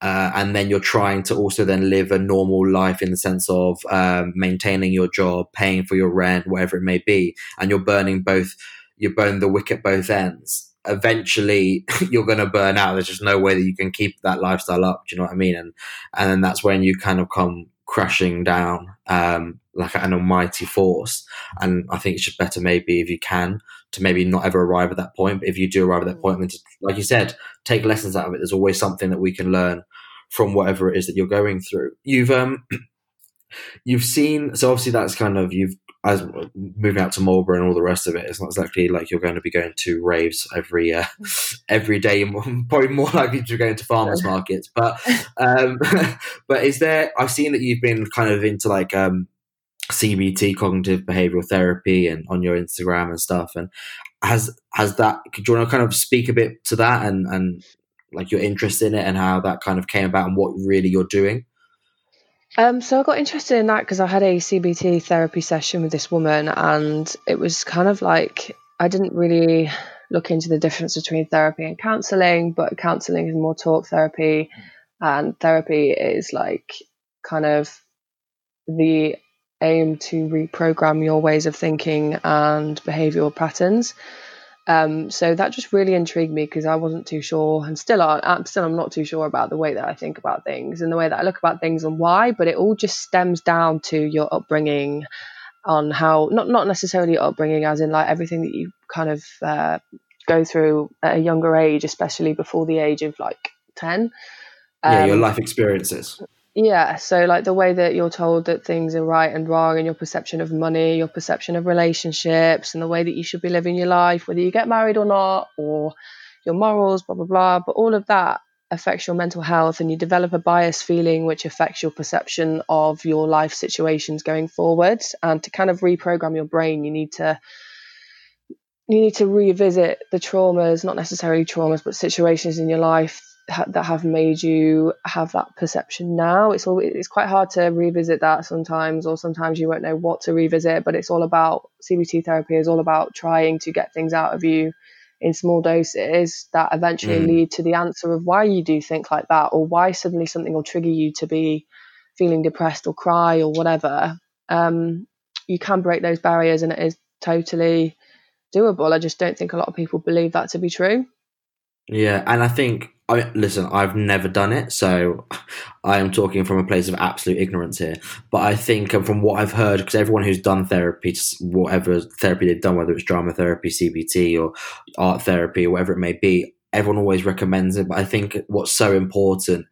Speaker 1: uh, and then you're trying to also then live a normal life in the sense of um, maintaining your job, paying for your rent, whatever it may be, and you're burning both, you're burning the wick at both ends. Eventually, you're going to burn out. There's just no way that you can keep that lifestyle up. Do you know what I mean? And and then that's when you kind of come crashing down um, like an almighty force. And I think it's just better maybe if you can to maybe not ever arrive at that point. But if you do arrive at that point, then like you said, take lessons out of it. There's always something that we can learn from whatever it is that you're going through. You've um you've seen so obviously that's kind of you've as moving out to Marlborough and all the rest of it, it's not exactly like you're going to be going to raves every uh, every day. You're probably more likely to go into farmers markets. But um, but is there? I've seen that you've been kind of into like um, CBT, cognitive behavioral therapy, and on your Instagram and stuff. And has has that? Do you want to kind of speak a bit to that and and like your interest in it and how that kind of came about and what really you're doing?
Speaker 2: Um, so I got interested in that because I had a CBT therapy session with this woman, and it was kind of like I didn't really look into the difference between therapy and counseling, but counseling is more talk therapy, and therapy is like kind of the aim to reprogram your ways of thinking and behavioral patterns. Um, so that just really intrigued me because I wasn't too sure, and still are, I'm still I'm not too sure about the way that I think about things and the way that I look about things and why. But it all just stems down to your upbringing, on how not not necessarily upbringing, as in like everything that you kind of uh, go through at a younger age, especially before the age of like ten.
Speaker 1: Um, yeah, your um, life experiences.
Speaker 2: Yeah, so like the way that you're told that things are right and wrong, and your perception of money, your perception of relationships, and the way that you should be living your life, whether you get married or not, or your morals, blah, blah, blah. But all of that affects your mental health, and you develop a bias feeling which affects your perception of your life situations going forward. And to kind of reprogram your brain, you need to you need to revisit the traumas, not necessarily traumas, but situations in your life that have made you have that perception now. It's all it's quite hard to revisit that sometimes, or sometimes you won't know what to revisit. But it's all about CBT therapy is all about trying to get things out of you in small doses that eventually mm. lead to the answer of why you do think like that, or why suddenly something will trigger you to be feeling depressed or cry or whatever. Um, you can break those barriers, and it is totally doable. I just don't think a lot of people believe that to be true.
Speaker 1: Yeah, and I think I mean, listen, I've never done it, so I am talking from a place of absolute ignorance here. But I think um, from what I've heard, because everyone who's done therapy, whatever therapy they've done, whether it's drama therapy, CBT, or art therapy, or whatever it may be, everyone always recommends it. But I think what's so important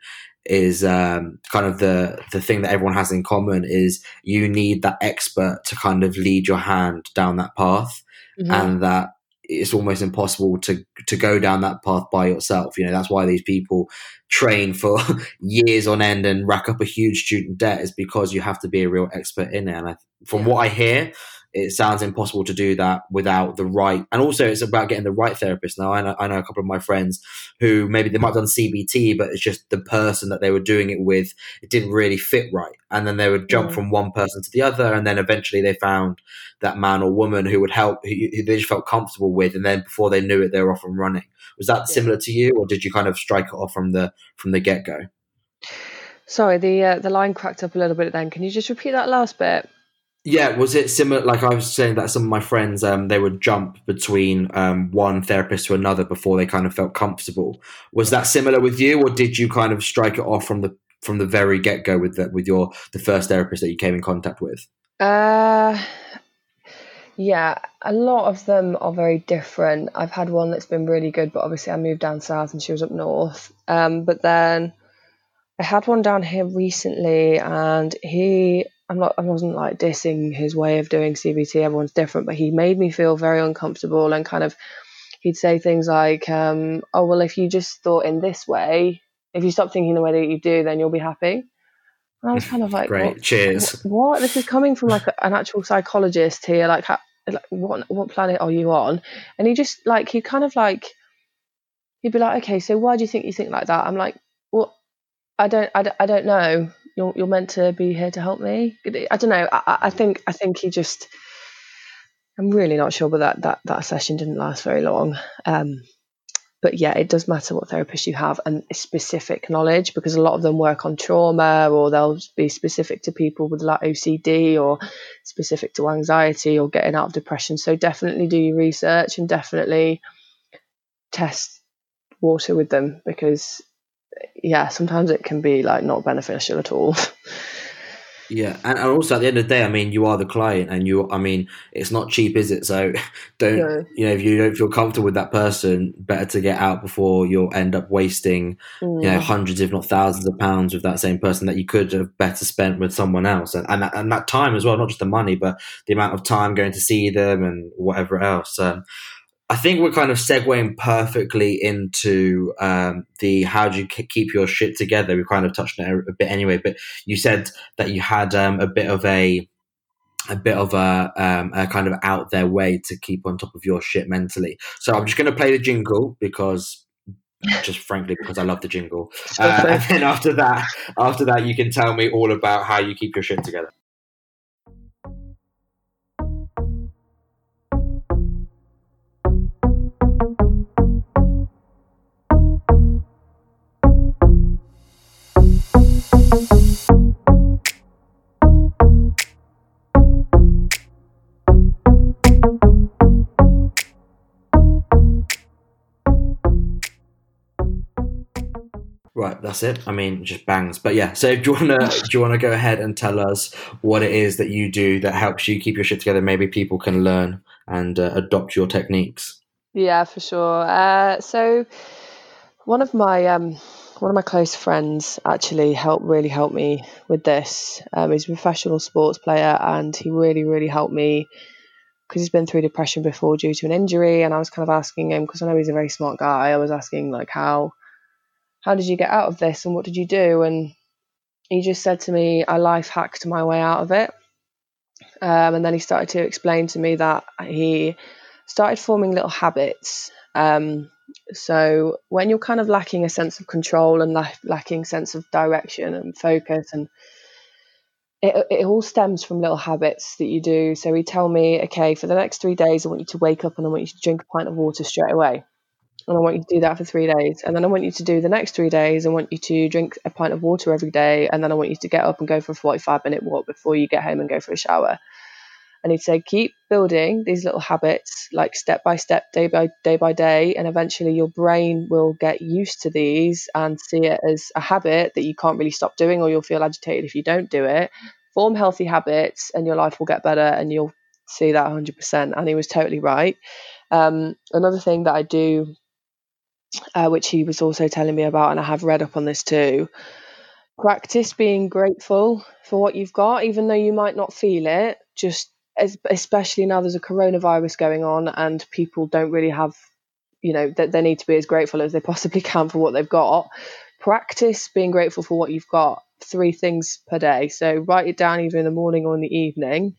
Speaker 1: is um, kind of the the thing that everyone has in common is you need that expert to kind of lead your hand down that path, mm-hmm. and that it's almost impossible to to go down that path by yourself. You know, that's why these people train for years on end and rack up a huge student debt is because you have to be a real expert in it. And I, from yeah. what I hear, it sounds impossible to do that without the right and also it's about getting the right therapist. Now I know, I know a couple of my friends who maybe they might have done cbt but it's just the person that they were doing it with it didn't really fit right. And then they would jump from one person to the other and then eventually they found that man or woman who would help who, who they just felt comfortable with and then before they knew it they were off and running. Was that yeah. similar to you or did you kind of strike it off from the from the get-go?
Speaker 2: Sorry the uh, the line cracked up a little bit then. Can you just repeat that last bit
Speaker 1: yeah, was it similar? Like I was saying that some of my friends, um, they would jump between um, one therapist to another before they kind of felt comfortable. Was that similar with you, or did you kind of strike it off from the from the very get go with the, with your the first therapist that you came in contact with?
Speaker 2: Uh, yeah, a lot of them are very different. I've had one that's been really good, but obviously I moved down south and she was up north. Um, but then I had one down here recently, and he I'm not I wasn't like dissing his way of doing CBT. Everyone's different, but he made me feel very uncomfortable and kind of he'd say things like, um, "Oh well, if you just thought in this way, if you stop thinking the way that you do, then you'll be happy." And I was kind of like,
Speaker 1: "Great, what, cheers."
Speaker 2: What, what? This is coming from like an actual psychologist here. Like, like, what what planet are you on? And he just like he kind of like he'd be like, "Okay, so why do you think you think like that?" I'm like, "Well, I don't, I don't, I don't know." You're you're meant to be here to help me. I don't know. I, I think I think he just. I'm really not sure, but that that that session didn't last very long. Um, but yeah, it does matter what therapist you have and specific knowledge because a lot of them work on trauma or they'll be specific to people with like OCD or specific to anxiety or getting out of depression. So definitely do your research and definitely test water with them because yeah, sometimes it can be like not beneficial at all.
Speaker 1: Yeah, and, also at the end of the day, I mean, you are the client, and you, I mean, it's not cheap, is it? So don't, no. you know, if you don't feel comfortable with that person, better to get out before you'll end up wasting, mm. you know, mm. hundreds, if not thousands of pounds with that same person that you could have better spent with someone else, and and that, and that time as well, not just the money, but the amount of time going to see them and whatever else. Um, I think we're kind of segueing perfectly into um, the how do you keep your shit together. We kind of touched on it a bit anyway, but you said that you had um, a bit of a a bit of a, um, a kind of out there way to keep on top of your shit mentally. So I'm just going to play the jingle because just frankly because I love the jingle. Uh, and then after that, after that, you can tell me all about how you keep your shit together. Right, that's it. I mean, just bangs. But yeah, so do you wanna do you wanna go ahead and tell us what it is that you do that helps you keep your shit together? Maybe people can learn and uh, adopt your techniques.
Speaker 2: Yeah, for sure. Uh, so one of my um, one of my close friends actually helped really helped me with this. Um, he's a professional sports player, and he really really helped me because he's been through depression before due to an injury. And I was kind of asking him because I know he's a very smart guy. I was asking like how how did you get out of this and what did you do? And he just said to me, I life hacked my way out of it. Um, and then he started to explain to me that he started forming little habits. Um, so when you're kind of lacking a sense of control and la- lacking sense of direction and focus and it, it all stems from little habits that you do. So he tell me, okay, for the next three days, I want you to wake up and I want you to drink a pint of water straight away and I want you to do that for three days. And then I want you to do the next three days. I want you to drink a pint of water every day. And then I want you to get up and go for a 45 minute walk before you get home and go for a shower. And he'd say, keep building these little habits, like step by step, day by day by day. And eventually your brain will get used to these and see it as a habit that you can't really stop doing, or you'll feel agitated if you don't do it. Form healthy habits, and your life will get better, and you'll see that 100%. And he was totally right. Um, another thing that I do uh, which he was also telling me about, and I have read up on this too. Practice being grateful for what you've got, even though you might not feel it. Just especially now there's a coronavirus going on, and people don't really have, you know, that they need to be as grateful as they possibly can for what they've got. Practice being grateful for what you've got. Three things per day. So write it down either in the morning or in the evening,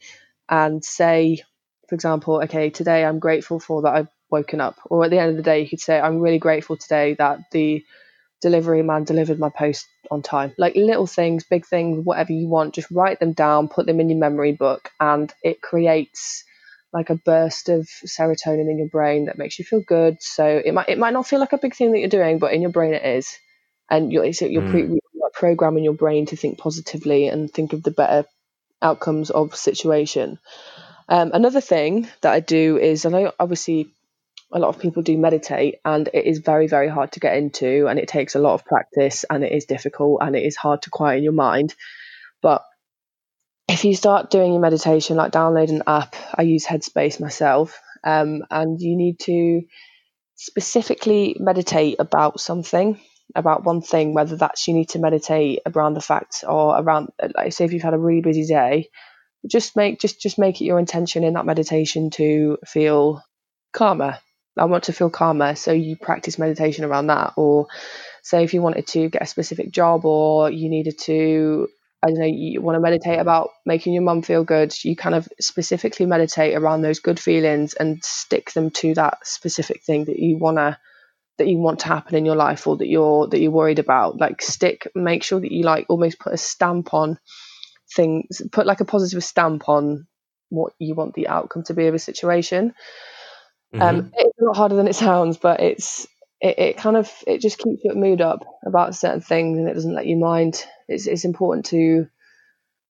Speaker 2: and say, for example, okay, today I'm grateful for that I've woken up. Or at the end of the day, you could say, I'm really grateful today that the delivery man delivered my post on time. Like little things, big things, whatever you want, just write them down, put them in your memory book, and it creates like a burst of serotonin in your brain that makes you feel good. So it might it might not feel like a big thing that you're doing, but in your brain it is, and you're you're mm. pre- programming your brain to think positively and think of the better outcomes of situation. Um, another thing that I do is I know obviously a lot of people do meditate and it is very very hard to get into and it takes a lot of practice and it is difficult and it is hard to quiet your mind. But if you start doing your meditation like download an app i use headspace myself um, and you need to specifically meditate about something about one thing whether that's you need to meditate around the fact or around like say if you've had a really busy day just make just just make it your intention in that meditation to feel calmer I want to feel calmer. So you practice meditation around that. Or say if you wanted to get a specific job or you needed to, I don't know, you want to meditate about making your mum feel good, you kind of specifically meditate around those good feelings and stick them to that specific thing that you wanna that you want to happen in your life or that you're that you're worried about. Like stick make sure that you like almost put a stamp on things put like a positive stamp on what you want the outcome to be of a situation mm-hmm. Um, it's a lot harder than it sounds, but it's it, it kind of it just keeps your mood up about certain things, and it doesn't let you mind. It's it's important to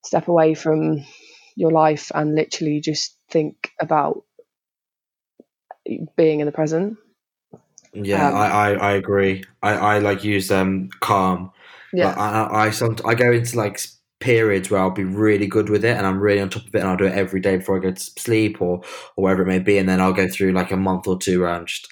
Speaker 2: step away from your life and literally just think about being in the present.
Speaker 1: Yeah, um, I, I, I agree. I, I like use um calm. Yeah, like, I I, I, some, I go into like periods where I'll be really good with it and I'm really on top of it and I'll do it every day before I go to sleep or or whatever it may be. And then I'll go through like a month or two around just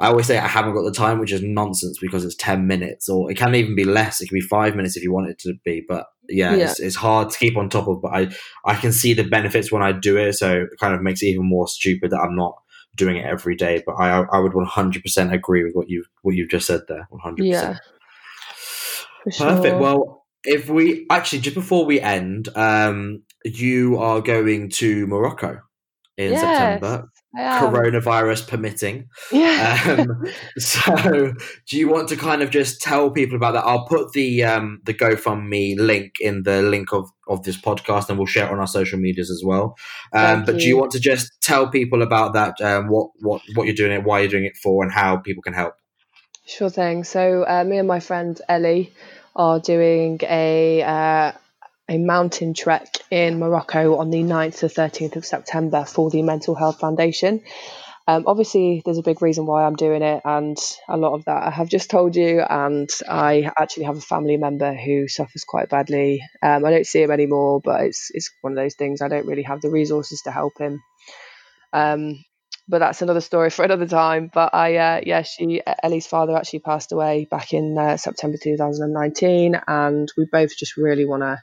Speaker 1: I always say I haven't got the time which is nonsense because it's 10 minutes or it can even be less. It can be 5 minutes if you want it to be but yeah, yeah. It's, it's hard to keep on top of but I I can see the benefits when I do it. So it kind of makes it even more stupid that I'm not doing it every day but I I would 100% agree with what you what you've just said there 100%
Speaker 2: yeah.
Speaker 1: Perfect. Well, if we actually just before we end, um, you are going to Morocco in yes, September, coronavirus permitting.
Speaker 2: Yeah.
Speaker 1: Um, so, do you want to kind of just tell people about that? I'll put the um, the GoFundMe link in the link of of this podcast, and we'll share it on our social medias as well. Um, but you. do you want to just tell people about that? Um, what what what you're doing it, why you're doing it for, and how people can help?
Speaker 2: Sure thing. So, uh, me and my friend Ellie are doing a uh, a mountain trek in Morocco on the 9th to 13th of September for the Mental Health Foundation. um, obviously, there's a big reason why I'm doing it, and a lot of that I have just told you. And I actually have a family member who suffers quite badly. Um, I don't see him anymore, but it's it's one of those things. I don't really have the resources to help him. Um, but that's another story for another time. But I, uh, yeah, she Ellie's father actually passed away back in uh, September 2019, and we both just really want to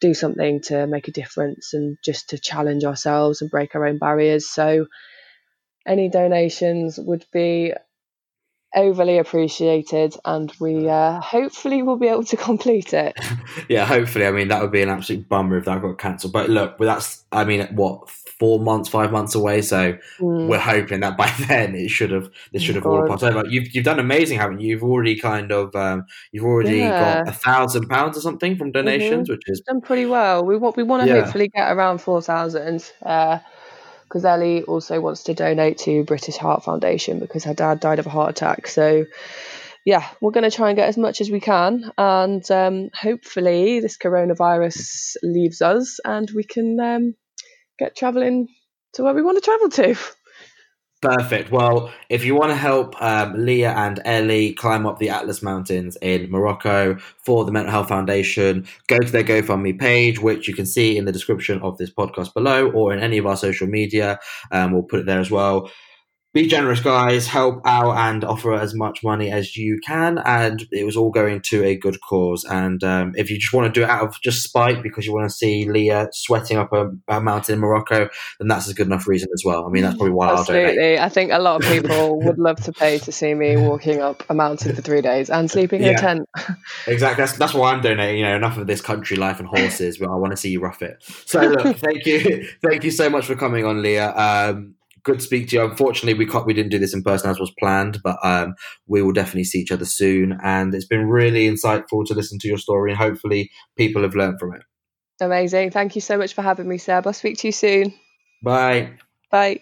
Speaker 2: do something to make a difference and just to challenge ourselves and break our own barriers. So any donations would be overly appreciated and we uh, hopefully will be able to complete it
Speaker 1: yeah hopefully i mean that would be an absolute bummer if that got cancelled but look that's i mean what four months five months away so mm. we're hoping that by then it should have this should have all passed over you've, you've done amazing haven't you you've already kind of um, you've already yeah. got a thousand pounds or something from donations mm-hmm. which is
Speaker 2: done pretty well we want we want to yeah. hopefully get around four thousand uh, because Ellie also wants to donate to British Heart Foundation because her dad died of a heart attack. So, yeah, we're going to try and get as much as we can, and um, hopefully this coronavirus leaves us and we can um, get travelling to where we want to travel to.
Speaker 1: Perfect. Well, if you want to help um, Leah and Ellie climb up the Atlas Mountains in Morocco for the Mental Health Foundation, go to their GoFundMe page, which you can see in the description of this podcast below or in any of our social media. Um, we'll put it there as well be generous, guys. Help out and offer as much money as you can. And it was all going to a good cause. And um, if you just want to do it out of just spite because you want to see Leah sweating up a, a, mountain in Morocco, then that's a good enough reason as well. I mean, that's probably why
Speaker 2: Absolutely. I think a lot of people would love to pay to see me walking up a mountain for three days and sleeping in yeah. a tent.
Speaker 1: exactly. That's, that's why I'm donating. You know, enough of this country life and horses, but I want to see you rough it. So, look, thank you. Thank you so much for coming on, Leah. Um, good to speak to you. Unfortunately, we can't, we didn't do this in person as was planned, but um, we will definitely see each other soon. And it's been really insightful to listen to your story, and hopefully, people have learned from it.
Speaker 2: Amazing. Thank you so much for having me, Seb. I'll speak to you soon.
Speaker 1: Bye.
Speaker 2: Bye.